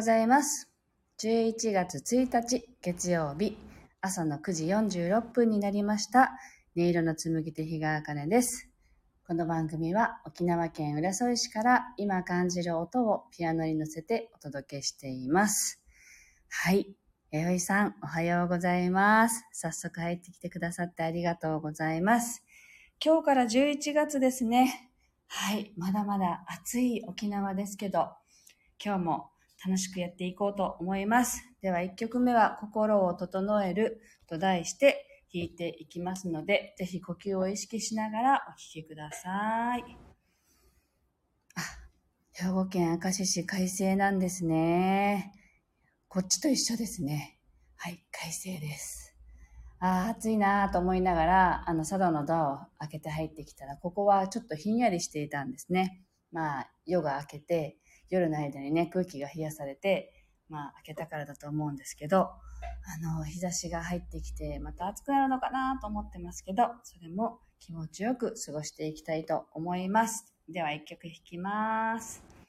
ございます。11月1日月曜日朝の9時46分になりました。音色の紡ぎ手日川茜です。この番組は沖縄県浦添市から今感じる音をピアノに乗せてお届けしています。はい。えおいさん、おはようございます。早速入ってきてくださってありがとうございます。今日から11月ですね。はい。まだまだ暑い沖縄ですけど、今日も楽しくやっていこうと思います。では1曲目は心を整えると題して弾いていきますので、ぜひ呼吸を意識しながらお聴きください。あ、兵庫県明石市快晴なんですね。こっちと一緒ですね。はい、快晴です。ああ、暑いなぁと思いながら、あの、佐渡のドアを開けて入ってきたら、ここはちょっとひんやりしていたんですね。まあ、夜が明けて、夜の間にね、空気が冷やされて、まあ、明けたからだと思うんですけど、あの、日差しが入ってきて、また暑くなるのかなと思ってますけど、それも気持ちよく過ごしていきたいと思います。では、一曲弾きます。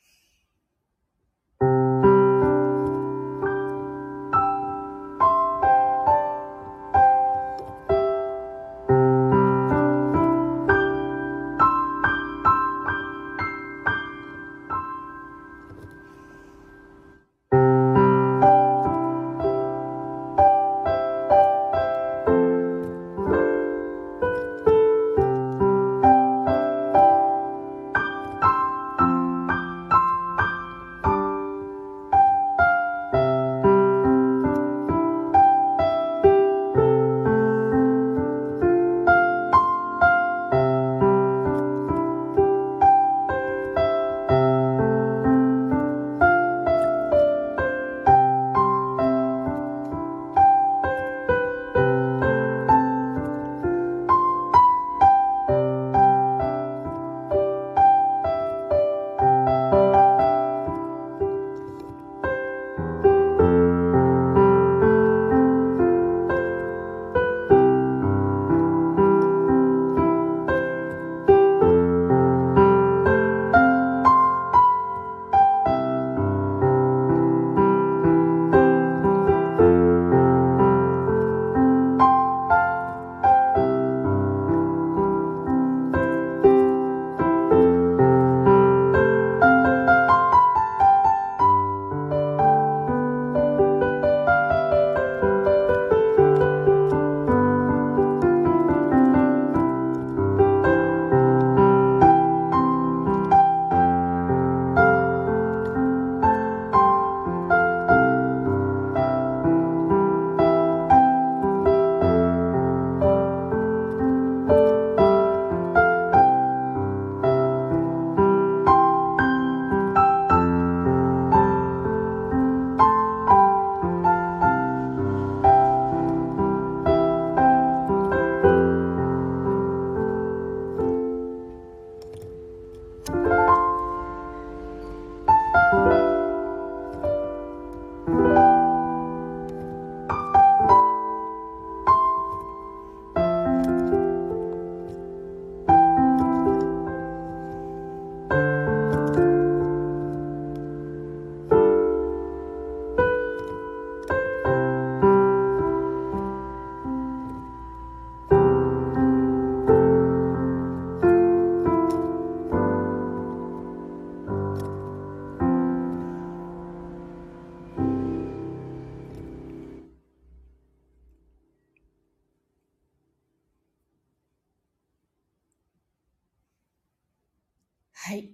はい。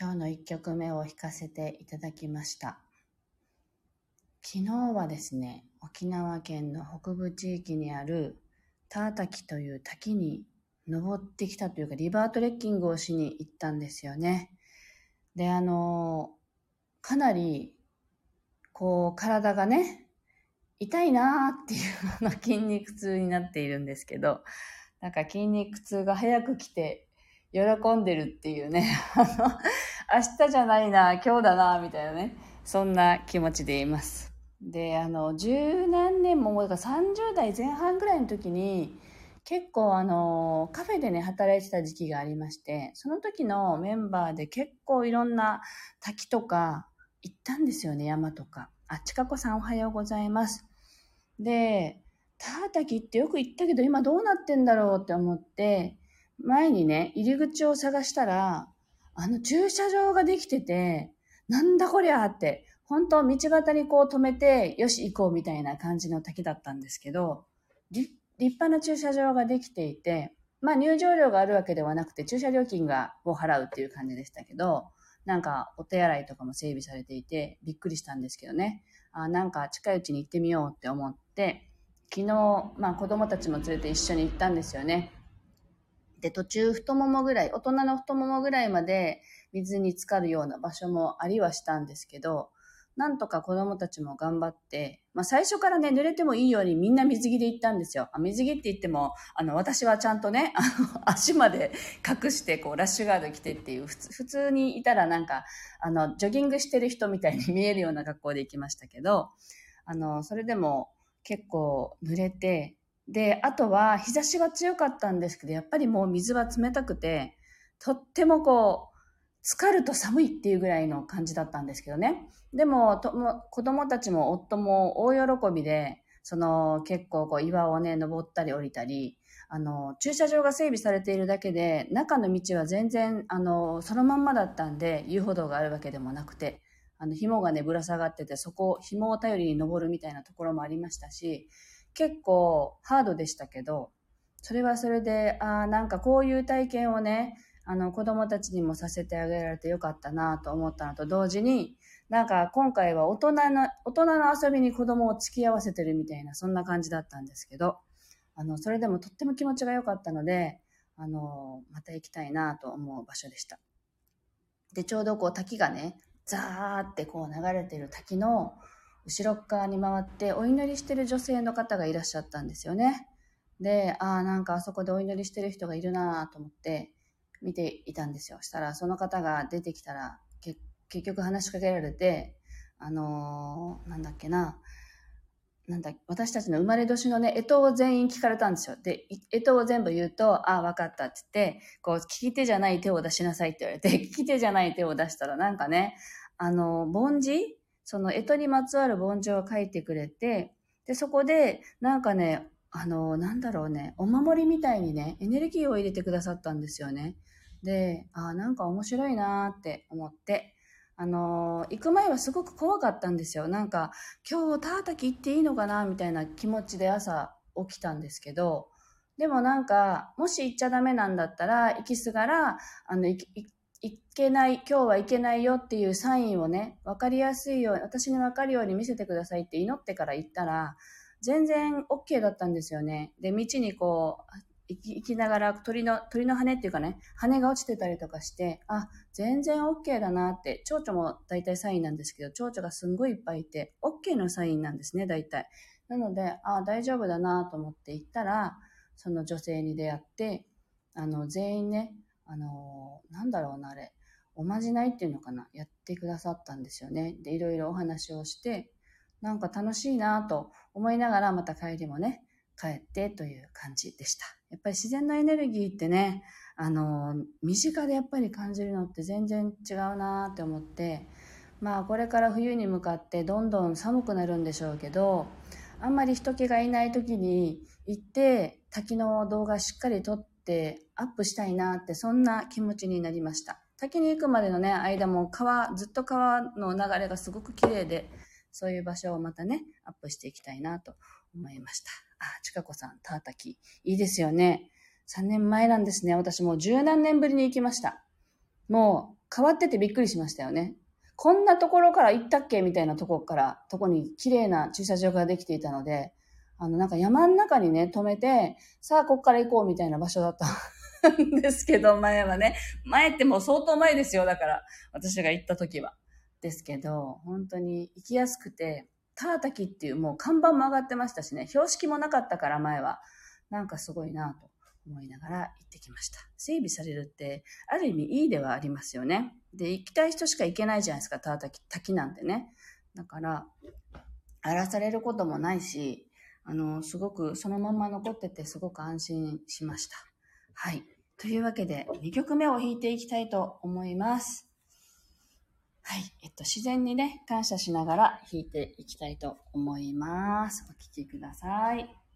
今日の1曲目を弾かせていただきました。昨日はですね、沖縄県の北部地域にあるター滝という滝に登ってきたというか、リバートレッキングをしに行ったんですよね。で、あの、かなり、こう、体がね、痛いなーっていうあの筋肉痛になっているんですけど、なんか筋肉痛が早く来て、喜んでるっていうね、あの、明日じゃないな、今日だな、みたいなね、そんな気持ちでいます。で、あの、十何年も、もうか30代前半ぐらいの時に、結構あの、カフェでね、働いてた時期がありまして、その時のメンバーで結構いろんな滝とか、行ったんですよね、山とか。あ、ちかこさんおはようございます。で、タタキってよく行ったけど今どうなってんだろうって思って、前にね、入り口を探したら、あの駐車場ができてて、なんだこりゃって、本当道端にこう止めて、よし行こうみたいな感じの滝だったんですけど、立派な駐車場ができていて、まあ入場料があるわけではなくて駐車料金がを払うっていう感じでしたけど、なんかお手洗いとかも整備されていてびっくりしたんですけどね。あなんか近いうちに行ってみようって思って、昨日、まあ子供たちも連れて一緒に行ったんですよね。で、途中太ももぐらい、大人の太ももぐらいまで水に浸かるような場所もありはしたんですけど、なんとか子供たちも頑張って、まあ最初からね、濡れてもいいようにみんな水着で行ったんですよ。あ水着って言っても、あの、私はちゃんとね、あの、足まで隠して、こう、ラッシュガード着てっていう、普通普通にいたらなんか、あの、ジョギングしてる人みたいに見えるような格好で行きましたけど、あの、それでも結構濡れて、で、あとは日差しが強かったんですけど、やっぱりもう水は冷たくて、とってもこう、浸かると寒いっていうぐらいの感じだったんですけどね。でも、とも子供たちも夫も大喜びで、その結構こう岩をね、登ったり降りたり、あの、駐車場が整備されているだけで、中の道は全然、あの、そのまんまだったんで、遊歩道があるわけでもなくて、あの、紐がね、ぶら下がってて、そこ、紐を頼りに登るみたいなところもありましたし、結構ハードでしたけど、それはそれで、ああ、なんかこういう体験をね、あの、子供たちにもさせてあげられてよかったなと思ったのと同時に、なんか今回は大人の、大人の遊びに子供を付き合わせてるみたいな、そんな感じだったんですけど、あの、それでもとっても気持ちが良かったので、あの、また行きたいなと思う場所でした。で、ちょうどこう滝がね、ザーってこう流れてる滝の後ろ側に回ってお祈りしてる女性の方がいらっしゃったんですよね。で、ああ、なんかあそこでお祈りしてる人がいるなと思って、見ていたんですよ。したら、その方が出てきたら、結局話しかけられて、あのー、なんだっけな、なんだ、私たちの生まれ年のね、干支を全員聞かれたんですよ。で、干支を全部言うと、ああ、わかったって言って、こう、聞き手じゃない手を出しなさいって言われて、聞き手じゃない手を出したら、なんかね、あの、凡字その、干支にまつわる凡字を書いてくれて、で、そこで、なんかね、あの、なんだろうね、お守りみたいにね、エネルギーを入れてくださったんですよね。で、あなんか面白いなって思って、あのー、行く前はすごく怖かったんですよ。なんか、今日タータキ行っていいのかなみたいな気持ちで朝起きたんですけど、でもなんか、もし行っちゃダメなんだったら、行きすがら、あの、行けない、今日は行けないよっていうサインをね、わかりやすいように、私にわかるように見せてくださいって祈ってから行ったら、全然 OK だったんですよね。で、道にこう、行き行きながら鳥の、鳥の羽っていうかね、羽が落ちてたりとかして、あ、全然 OK だなって、蝶々も大体サインなんですけど、蝶々がすんごいいっぱいいて、OK のサインなんですね、大体。なので、あ、大丈夫だなと思って行ったら、その女性に出会って、あの、全員ね、あの、なんだろうな、あれ、おまじないっていうのかな、やってくださったんですよね。で、いろいろお話をして、なんか楽しいなと思いながら、また帰りもね、帰ってという感じでした。やっぱり自然のエネルギーってね、あの、身近でやっぱり感じるのって全然違うなって思って、まあこれから冬に向かってどんどん寒くなるんでしょうけど、あんまり人気がいない時に行って滝の動画しっかり撮ってアップしたいなってそんな気持ちになりました。滝に行くまでのね、間も川、ずっと川の流れがすごく綺麗で、そういう場所をまたね、アップしていきたいなと思いました。あ、ちかこさん、タータキ。いいですよね。3年前なんですね。私もう十何年ぶりに行きました。もう変わっててびっくりしましたよね。こんなところから行ったっけ？みたいなとこから、とこに綺麗な駐車場ができていたので、あの、なんか山の中にね、止めて、さあ、こっから行こうみたいな場所だったですけど、前はね。前ってもう相当前ですよ。だから、私が行った時は。ですけど、本当に行きやすくて、タータキっていうもう看板も上がってましたしね、標識もなかったから前は、なんかすごいなと思いながら行ってきました。整備されるって、ある意味いいではありますよね。で、行きたい人しか行けないじゃないですか、タータキ、滝なんでね。だから、荒らされることもないし、あの、すごくそのまま残っててすごく安心しました。はい。というわけで、2曲目を弾いていきたいと思います。はい。えっと、自然にね、感謝しながら弾いていきたいと思います。お聴きください。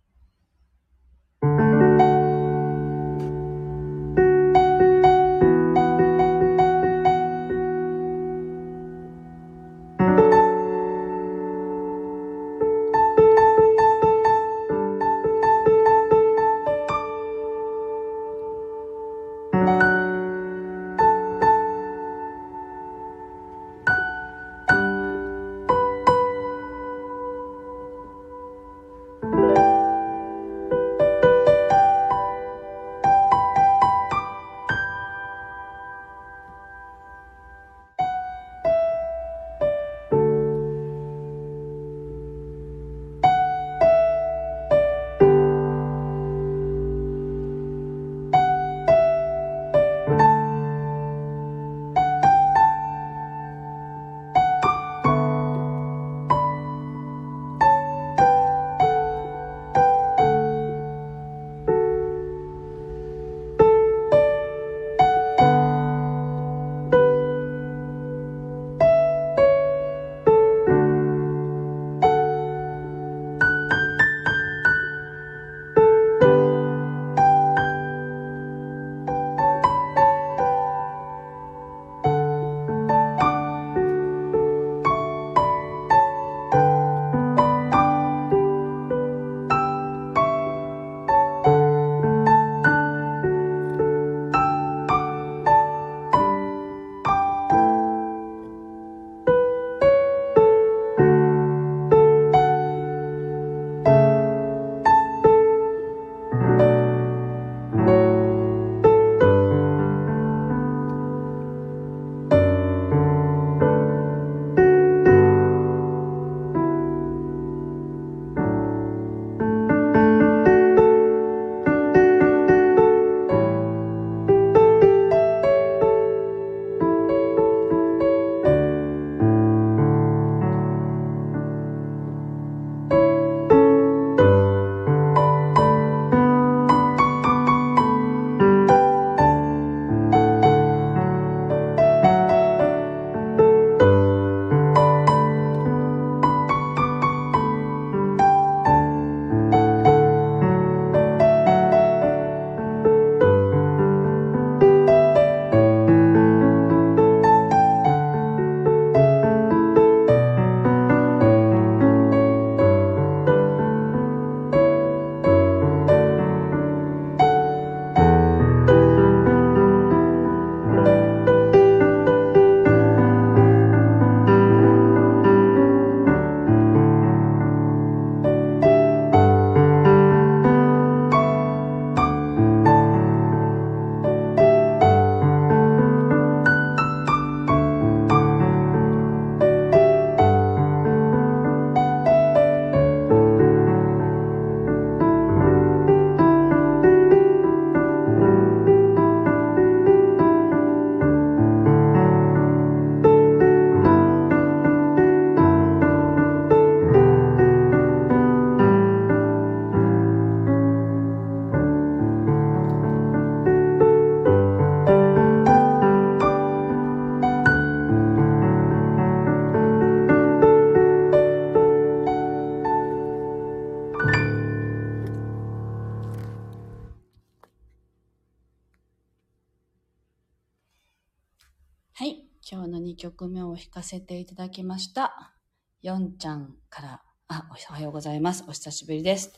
はい。今日の2曲目を弾かせていただきました。よんちゃんから、あ、おはようございます。お久しぶりです。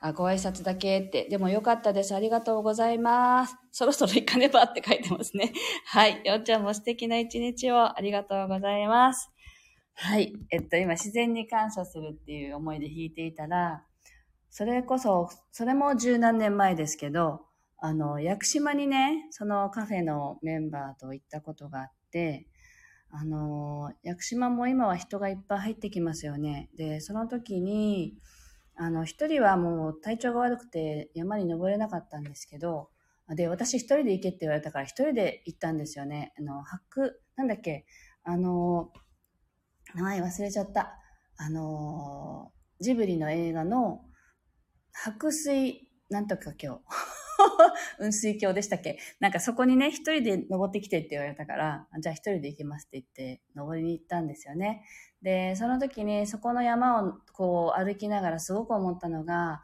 あ、ご挨拶だけって。でもよかったです。ありがとうございます。そろそろ行かねばって書いてますね。はい。よんちゃんも素敵な一日をありがとうございます。はい。えっと、今、自然に感謝するっていう思いで弾いていたら、それこそ、それも十何年前ですけど、あの、屋久島にね、そのカフェのメンバーと行ったことがあって、あの、屋久島も今は人がいっぱい入ってきますよね。で、その時に、あの、一人はもう体調が悪くて山に登れなかったんですけど、で、私一人で行けって言われたから一人で行ったんですよね。あの、白、なんだっけ、あの、名前忘れちゃった。あの、ジブリの映画の白水、なんとか今日。雲 水峡でしたっけ？なんかそこにね、一人で登ってきてって言われたから、じゃあ一人で行きますって言って登りに行ったんですよね。で、その時にそこの山をこう歩きながらすごく思ったのが、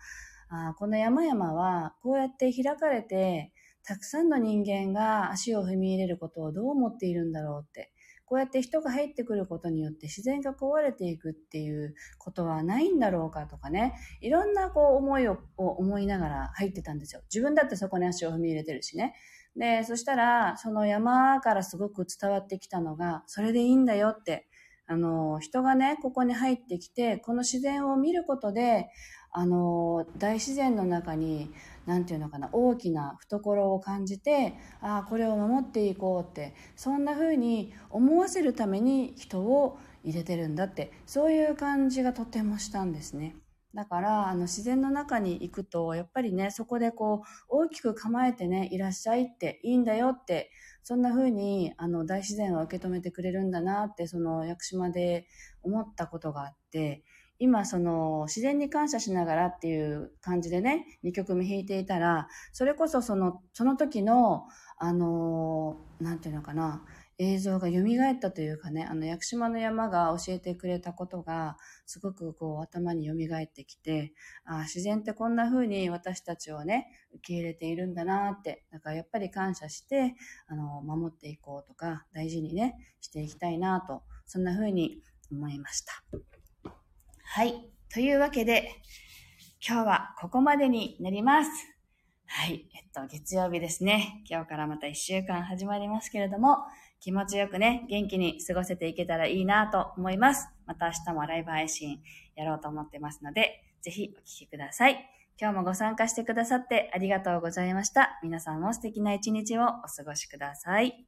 あこの山々はこうやって開かれて、たくさんの人間が足を踏み入れることをどう思っているんだろうって。こうやって人が入ってくることによって自然が壊れていくっていうことはないんだろうかとかね、いろんなこう思いを思いながら入ってたんですよ。自分だってそこに足を踏み入れてるしね。で、そしたら、その山からすごく伝わってきたのが、それでいいんだよって、あの、人がね、ここに入ってきて、この自然を見ることで、あの、大自然の中になんていうのかな、大きな懐を感じて、ああ、これを守っていこうって、そんな風に思わせるために人を入れてるんだって、そういう感じがとてもしたんですね。だから、あの、自然の中に行くと、やっぱりね、そこでこう、大きく構えてね、いらっしゃいって、いいんだよって、そんな風に、あの、大自然は受け止めてくれるんだなって、その、屋久島で思ったことがあって、今その自然に感謝しながらっていう感じでね、2曲目弾いていたら、それこそその、その時の、あの、なんていうのかな、映像が蘇ったというかね、あの、屋久島の山が教えてくれたことが、すごくこう頭に蘇ってきて、あ自然ってこんな風に私たちをね、受け入れているんだなって、だからやっぱり感謝して、あの、守っていこうとか、大事にね、していきたいなと、そんな風に思いました。はい。というわけで、今日はここまでになります。はい。えっと、月曜日ですね。今日からまた一週間始まりますけれども、気持ちよくね、元気に過ごせていけたらいいなと思います。また明日もライブ配信やろうと思ってますので、ぜひお聴きください。今日もご参加してくださってありがとうございました。皆さんも素敵な一日をお過ごしください。